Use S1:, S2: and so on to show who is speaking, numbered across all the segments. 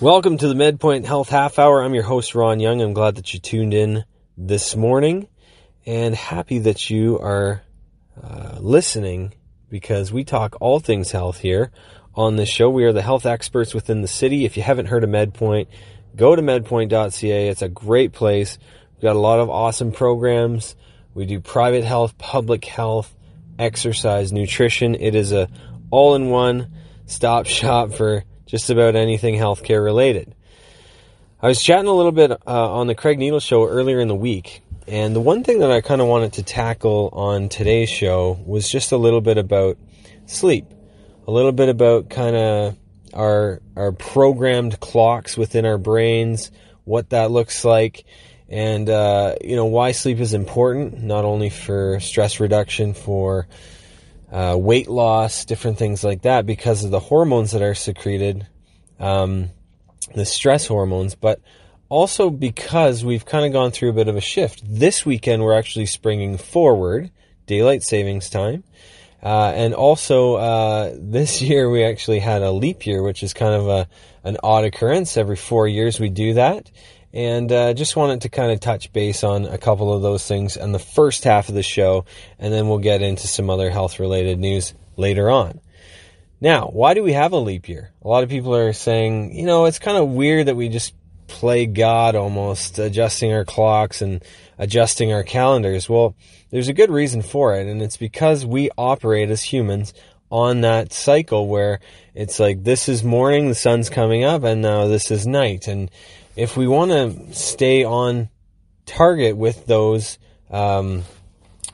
S1: Welcome to the MedPoint Health Half Hour. I'm your host, Ron Young. I'm glad that you tuned in this morning and happy that you are uh, listening because we talk all things health here on this show. We are the health experts within the city. If you haven't heard of MedPoint, go to medpoint.ca. It's a great place. We've got a lot of awesome programs. We do private health, public health, exercise, nutrition. It is a all-in-one stop shop for just about anything healthcare related. I was chatting a little bit uh, on the Craig Needle show earlier in the week, and the one thing that I kind of wanted to tackle on today's show was just a little bit about sleep, a little bit about kind of our our programmed clocks within our brains, what that looks like, and uh, you know why sleep is important, not only for stress reduction, for uh, weight loss, different things like that, because of the hormones that are secreted, um, the stress hormones, but also because we've kind of gone through a bit of a shift. This weekend, we're actually springing forward daylight savings time. Uh, and also, uh, this year we actually had a leap year, which is kind of a, an odd occurrence. Every four years we do that and uh, just wanted to kind of touch base on a couple of those things in the first half of the show, and then we'll get into some other health related news later on. Now, why do we have a leap year? A lot of people are saying, you know, it's kind of weird that we just play God almost, adjusting our clocks and adjusting our calendars. Well, there's a good reason for it, and it's because we operate as humans on that cycle where it's like this is morning, the sun's coming up, and now this is night. And if we want to stay on target with those um,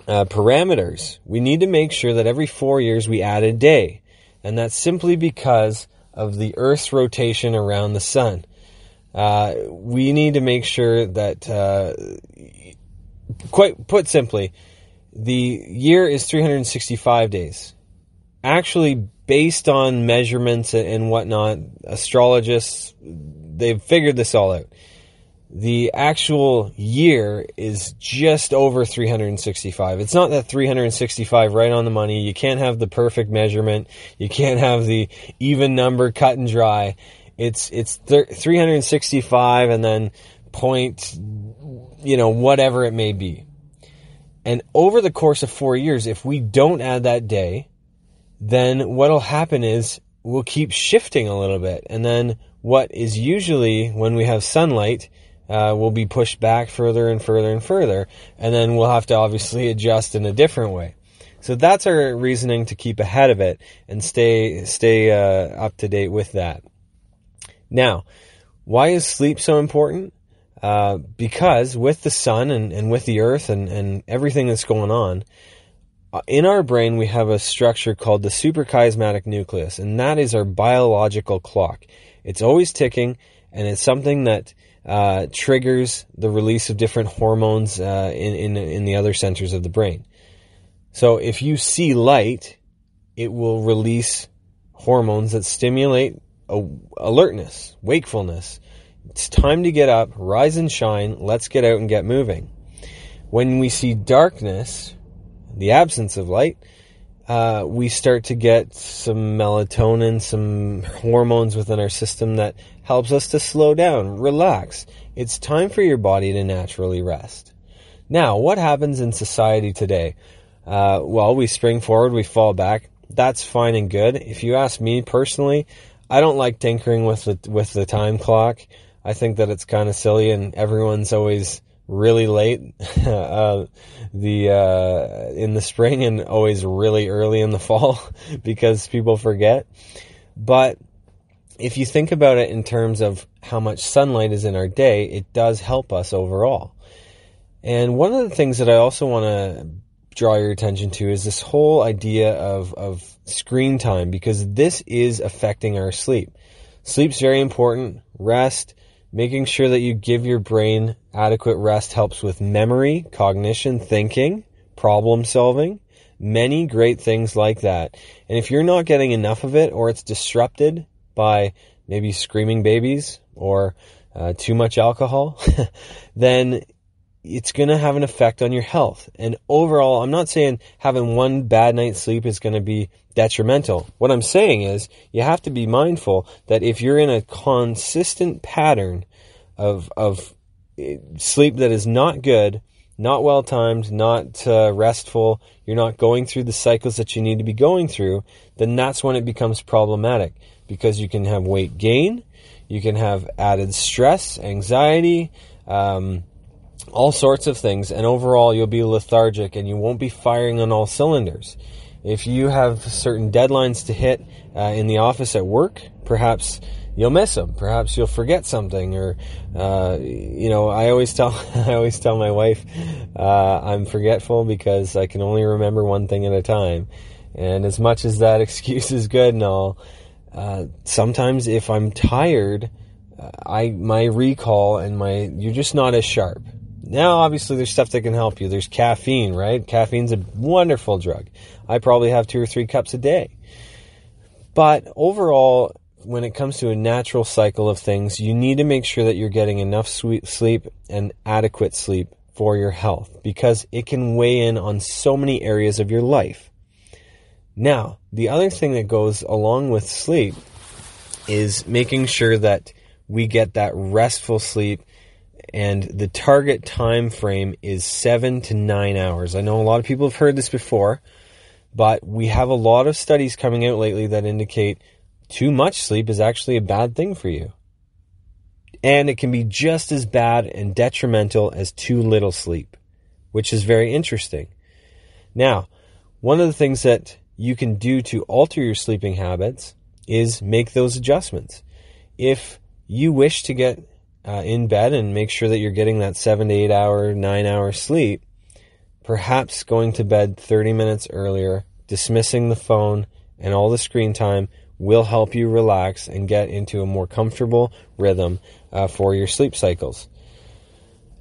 S1: uh, parameters, we need to make sure that every four years we add a day. And that's simply because of the Earth's rotation around the sun. Uh, we need to make sure that, uh, quite put simply, the year is 365 days. Actually, based on measurements and whatnot, astrologists they've figured this all out. The actual year is just over 365. It's not that 365 right on the money. You can't have the perfect measurement. You can't have the even number cut and dry. It's it's 365 and then point you know whatever it may be. And over the course of 4 years if we don't add that day, then what'll happen is we'll keep shifting a little bit and then what is usually when we have sunlight uh, will be pushed back further and further and further, and then we'll have to obviously adjust in a different way. So that's our reasoning to keep ahead of it and stay stay uh, up to date with that. Now, why is sleep so important? Uh, because with the sun and, and with the earth and, and everything that's going on, in our brain we have a structure called the suprachiasmatic nucleus, and that is our biological clock. It's always ticking, and it's something that uh, triggers the release of different hormones uh, in, in, in the other centers of the brain. So if you see light, it will release hormones that stimulate alertness, wakefulness. It's time to get up, rise and shine. Let's get out and get moving. When we see darkness, the absence of light, uh, we start to get some melatonin, some hormones within our system that helps us to slow down, relax. It's time for your body to naturally rest. Now, what happens in society today? Uh, well, we spring forward, we fall back. That's fine and good. If you ask me personally, I don't like tinkering with the with the time clock. I think that it's kind of silly, and everyone's always really late uh, the uh, in the spring and always really early in the fall because people forget. But if you think about it in terms of how much sunlight is in our day, it does help us overall. And one of the things that I also want to draw your attention to is this whole idea of, of screen time because this is affecting our sleep. Sleep's very important. Rest, Making sure that you give your brain adequate rest helps with memory, cognition, thinking, problem solving, many great things like that. And if you're not getting enough of it or it's disrupted by maybe screaming babies or uh, too much alcohol, then it's going to have an effect on your health. And overall, I'm not saying having one bad night's sleep is going to be detrimental. What I'm saying is you have to be mindful that if you're in a consistent pattern of, of sleep that is not good, not well timed, not uh, restful, you're not going through the cycles that you need to be going through, then that's when it becomes problematic because you can have weight gain, you can have added stress, anxiety, um, all sorts of things, and overall you'll be lethargic and you won't be firing on all cylinders. If you have certain deadlines to hit uh, in the office at work, perhaps you'll miss them. Perhaps you'll forget something, or uh, you know, I always tell I always tell my wife uh, I'm forgetful because I can only remember one thing at a time. And as much as that excuse is good and all, uh, sometimes if I'm tired, uh, I my recall and my you're just not as sharp. Now, obviously, there's stuff that can help you. There's caffeine, right? Caffeine's a wonderful drug. I probably have two or three cups a day. But overall, when it comes to a natural cycle of things, you need to make sure that you're getting enough sleep and adequate sleep for your health because it can weigh in on so many areas of your life. Now, the other thing that goes along with sleep is making sure that we get that restful sleep and the target time frame is seven to nine hours. I know a lot of people have heard this before, but we have a lot of studies coming out lately that indicate too much sleep is actually a bad thing for you. And it can be just as bad and detrimental as too little sleep, which is very interesting. Now, one of the things that you can do to alter your sleeping habits is make those adjustments. If you wish to get uh, in bed and make sure that you're getting that seven to eight hour, nine hour sleep, perhaps going to bed 30 minutes earlier, dismissing the phone and all the screen time will help you relax and get into a more comfortable rhythm uh, for your sleep cycles.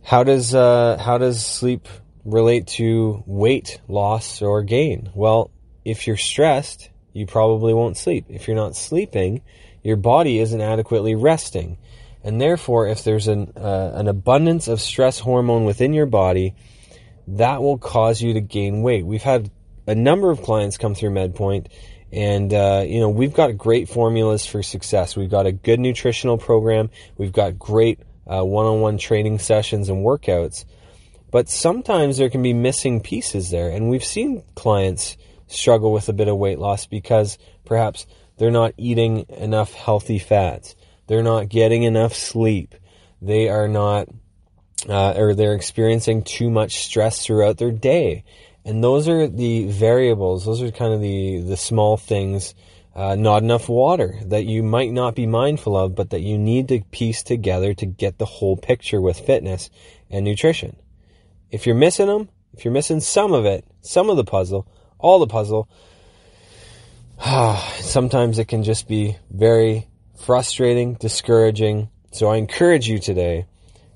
S1: How does uh, how does sleep relate to weight loss or gain? Well, if you're stressed, you probably won't sleep. If you're not sleeping, your body isn't adequately resting. And therefore, if there's an, uh, an abundance of stress hormone within your body, that will cause you to gain weight. We've had a number of clients come through MedPoint, and uh, you know we've got great formulas for success. We've got a good nutritional program. We've got great uh, one-on-one training sessions and workouts. But sometimes there can be missing pieces there, and we've seen clients struggle with a bit of weight loss because perhaps they're not eating enough healthy fats. They're not getting enough sleep. They are not, uh, or they're experiencing too much stress throughout their day. And those are the variables. Those are kind of the, the small things. Uh, not enough water that you might not be mindful of, but that you need to piece together to get the whole picture with fitness and nutrition. If you're missing them, if you're missing some of it, some of the puzzle, all the puzzle, sometimes it can just be very frustrating, discouraging. So I encourage you today,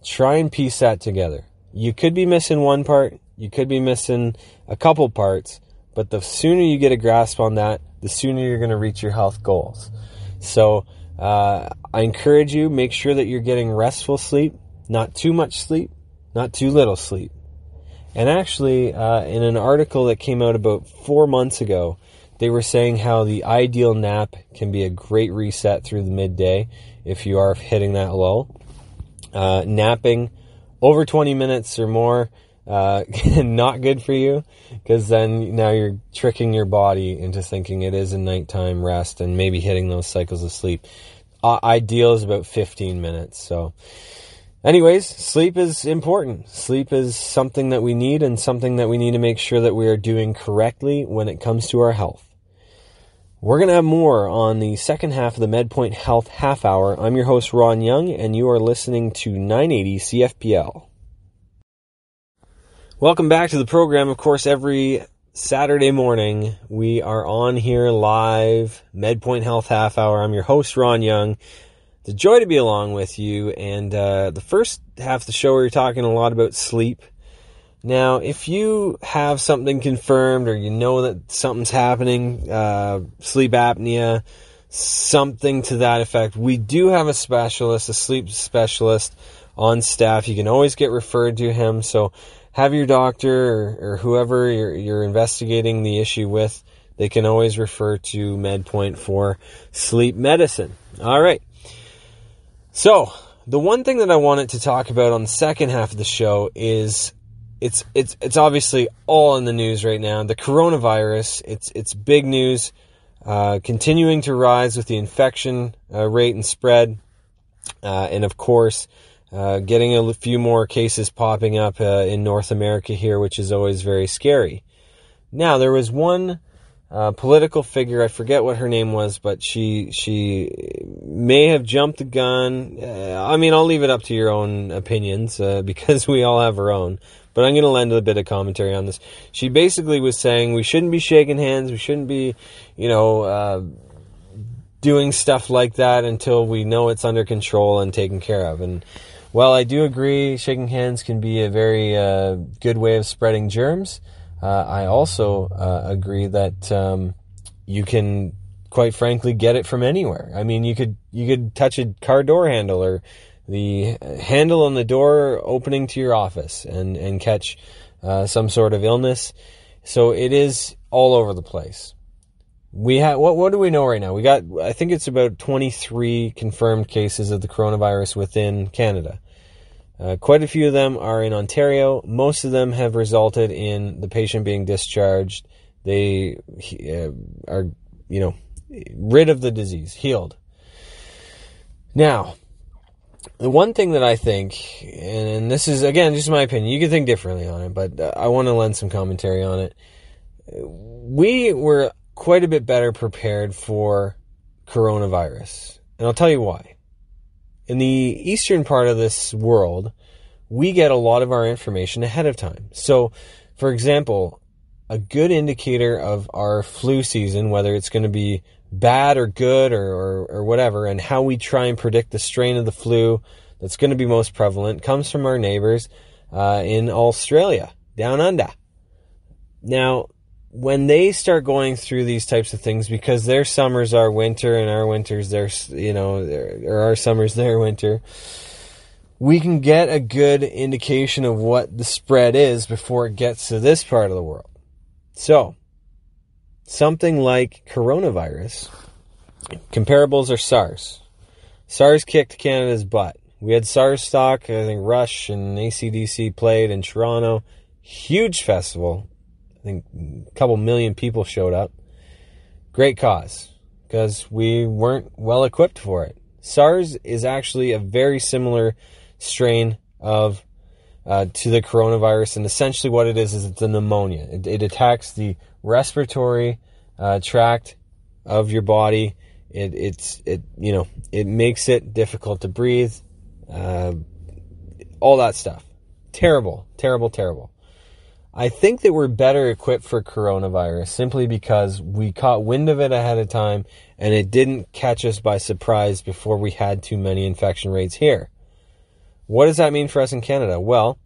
S1: try and piece that together. You could be missing one part, you could be missing a couple parts, but the sooner you get a grasp on that, the sooner you're going to reach your health goals. So uh, I encourage you, make sure that you're getting restful sleep, not too much sleep, not too little sleep. And actually, uh, in an article that came out about four months ago, they were saying how the ideal nap can be a great reset through the midday if you are hitting that low. Uh, napping over 20 minutes or more, uh, not good for you because then now you're tricking your body into thinking it is a nighttime rest and maybe hitting those cycles of sleep. Uh, ideal is about 15 minutes. So, anyways, sleep is important. Sleep is something that we need and something that we need to make sure that we are doing correctly when it comes to our health. We're going to have more on the second half of the MedPoint Health Half Hour. I'm your host, Ron Young, and you are listening to 980 CFPL. Welcome back to the program. Of course, every Saturday morning, we are on here live, MedPoint Health Half Hour. I'm your host, Ron Young. It's a joy to be along with you. And uh, the first half of the show, we are talking a lot about sleep now, if you have something confirmed or you know that something's happening, uh, sleep apnea, something to that effect, we do have a specialist, a sleep specialist on staff. You can always get referred to him. So have your doctor or, or whoever you're, you're investigating the issue with, they can always refer to MedPoint for sleep medicine. All right. So the one thing that I wanted to talk about on the second half of the show is it's it's it's obviously all in the news right now. The coronavirus, it's it's big news, uh, continuing to rise with the infection uh, rate and spread, uh, and of course, uh, getting a few more cases popping up uh, in North America here, which is always very scary. Now there was one uh, political figure. I forget what her name was, but she she may have jumped the gun. Uh, I mean, I'll leave it up to your own opinions uh, because we all have our own. But I'm going to lend a bit of commentary on this. She basically was saying we shouldn't be shaking hands. We shouldn't be, you know, uh, doing stuff like that until we know it's under control and taken care of. And while I do agree, shaking hands can be a very uh, good way of spreading germs. Uh, I also uh, agree that um, you can, quite frankly, get it from anywhere. I mean, you could you could touch a car door handle or the handle on the door opening to your office and and catch uh, some sort of illness. So it is all over the place. We have what what do we know right now? We got I think it's about 23 confirmed cases of the coronavirus within Canada. Uh, quite a few of them are in Ontario. Most of them have resulted in the patient being discharged. They uh, are, you know, rid of the disease, healed. Now, the one thing that I think, and this is again just my opinion, you can think differently on it, but uh, I want to lend some commentary on it. We were quite a bit better prepared for coronavirus, and I'll tell you why in the eastern part of this world, we get a lot of our information ahead of time. So, for example, a good indicator of our flu season, whether it's going to be bad or good or, or, or, whatever, and how we try and predict the strain of the flu that's going to be most prevalent, comes from our neighbors uh, in Australia, down under. Now, when they start going through these types of things because their summers are winter and our winters their you know or our summers their winter we can get a good indication of what the spread is before it gets to this part of the world. So something like coronavirus comparables are SARS. SARS kicked Canada's butt. We had SARS stock I think Rush and ACDC played in Toronto. Huge festival I think a couple million people showed up. Great cause because we weren't well equipped for it. SARS is actually a very similar strain of uh, to the coronavirus, and essentially what it is is it's a pneumonia. It, it attacks the respiratory uh, tract of your body. It, it's it you know it makes it difficult to breathe. Uh, all that stuff. Terrible, terrible, terrible. I think that we're better equipped for coronavirus simply because we caught wind of it ahead of time and it didn't catch us by surprise before we had too many infection rates here. What does that mean for us in Canada? Well,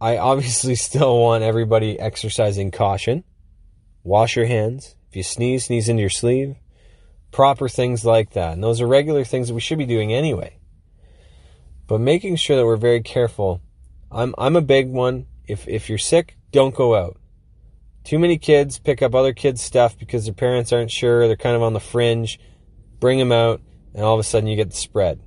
S1: I obviously still want everybody exercising caution. Wash your hands. If you sneeze, sneeze into your sleeve. Proper things like that. And those are regular things that we should be doing anyway. But making sure that we're very careful. I'm I'm a big one. If if you're sick, don't go out. Too many kids pick up other kids' stuff because their parents aren't sure, they're kind of on the fringe. Bring them out, and all of a sudden you get the spread.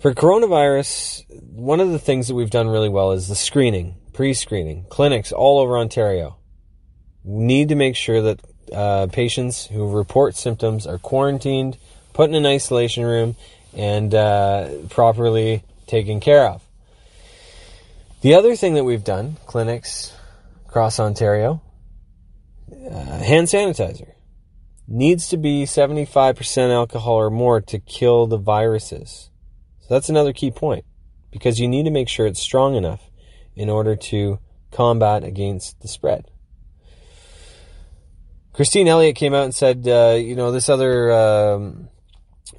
S1: For coronavirus, one of the things that we've done really well is the screening, pre screening. Clinics all over Ontario We need to make sure that uh, patients who report symptoms are quarantined, put in an isolation room, and uh, properly taken care of. The other thing that we've done, clinics across Ontario, uh, hand sanitizer needs to be 75% alcohol or more to kill the viruses. So that's another key point because you need to make sure it's strong enough in order to combat against the spread. Christine Elliott came out and said, uh, you know, this other um,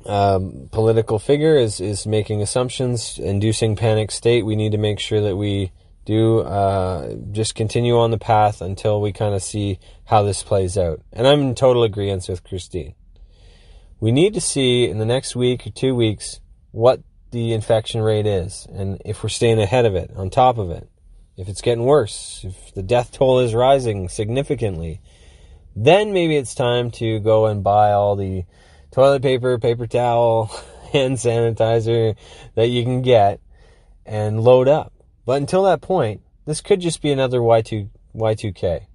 S1: um, political figure is is making assumptions, inducing panic state. We need to make sure that we do uh, just continue on the path until we kind of see how this plays out. And I'm in total agreement with Christine. We need to see in the next week or two weeks what the infection rate is and if we're staying ahead of it, on top of it. If it's getting worse, if the death toll is rising significantly, then maybe it's time to go and buy all the toilet paper, paper towel, hand sanitizer that you can get and load up. But until that point, this could just be another Y2 Y2K.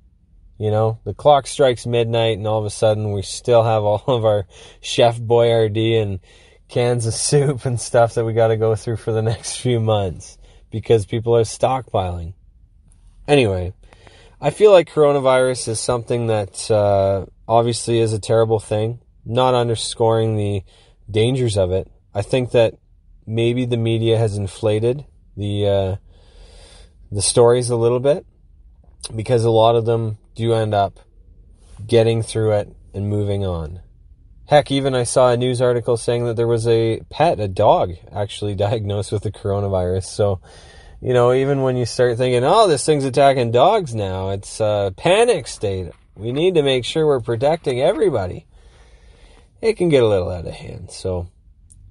S1: You know, the clock strikes midnight and all of a sudden we still have all of our Chef Boyardee and cans of soup and stuff that we got to go through for the next few months because people are stockpiling. Anyway, I feel like coronavirus is something that uh, obviously is a terrible thing, not underscoring the dangers of it. I think that maybe the media has inflated the uh, the stories a little bit because a lot of them do end up getting through it and moving on. Heck, even I saw a news article saying that there was a pet, a dog, actually diagnosed with the coronavirus. So, you know, even when you start thinking, oh, this thing's attacking dogs now, it's a panic state. We need to make sure we're protecting everybody. It can get a little out of hand. So,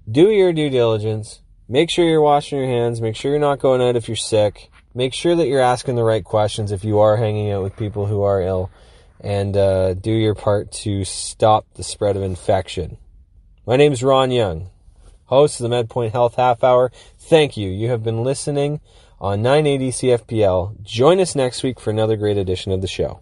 S1: do your due diligence. Make sure you're washing your hands. Make sure you're not going out if you're sick make sure that you're asking the right questions if you are hanging out with people who are ill and uh, do your part to stop the spread of infection. My name is Ron Young, host of the MedPoint Health Half Hour. Thank you. You have been listening on 980 CFPL. Join us next week for another great edition of the show.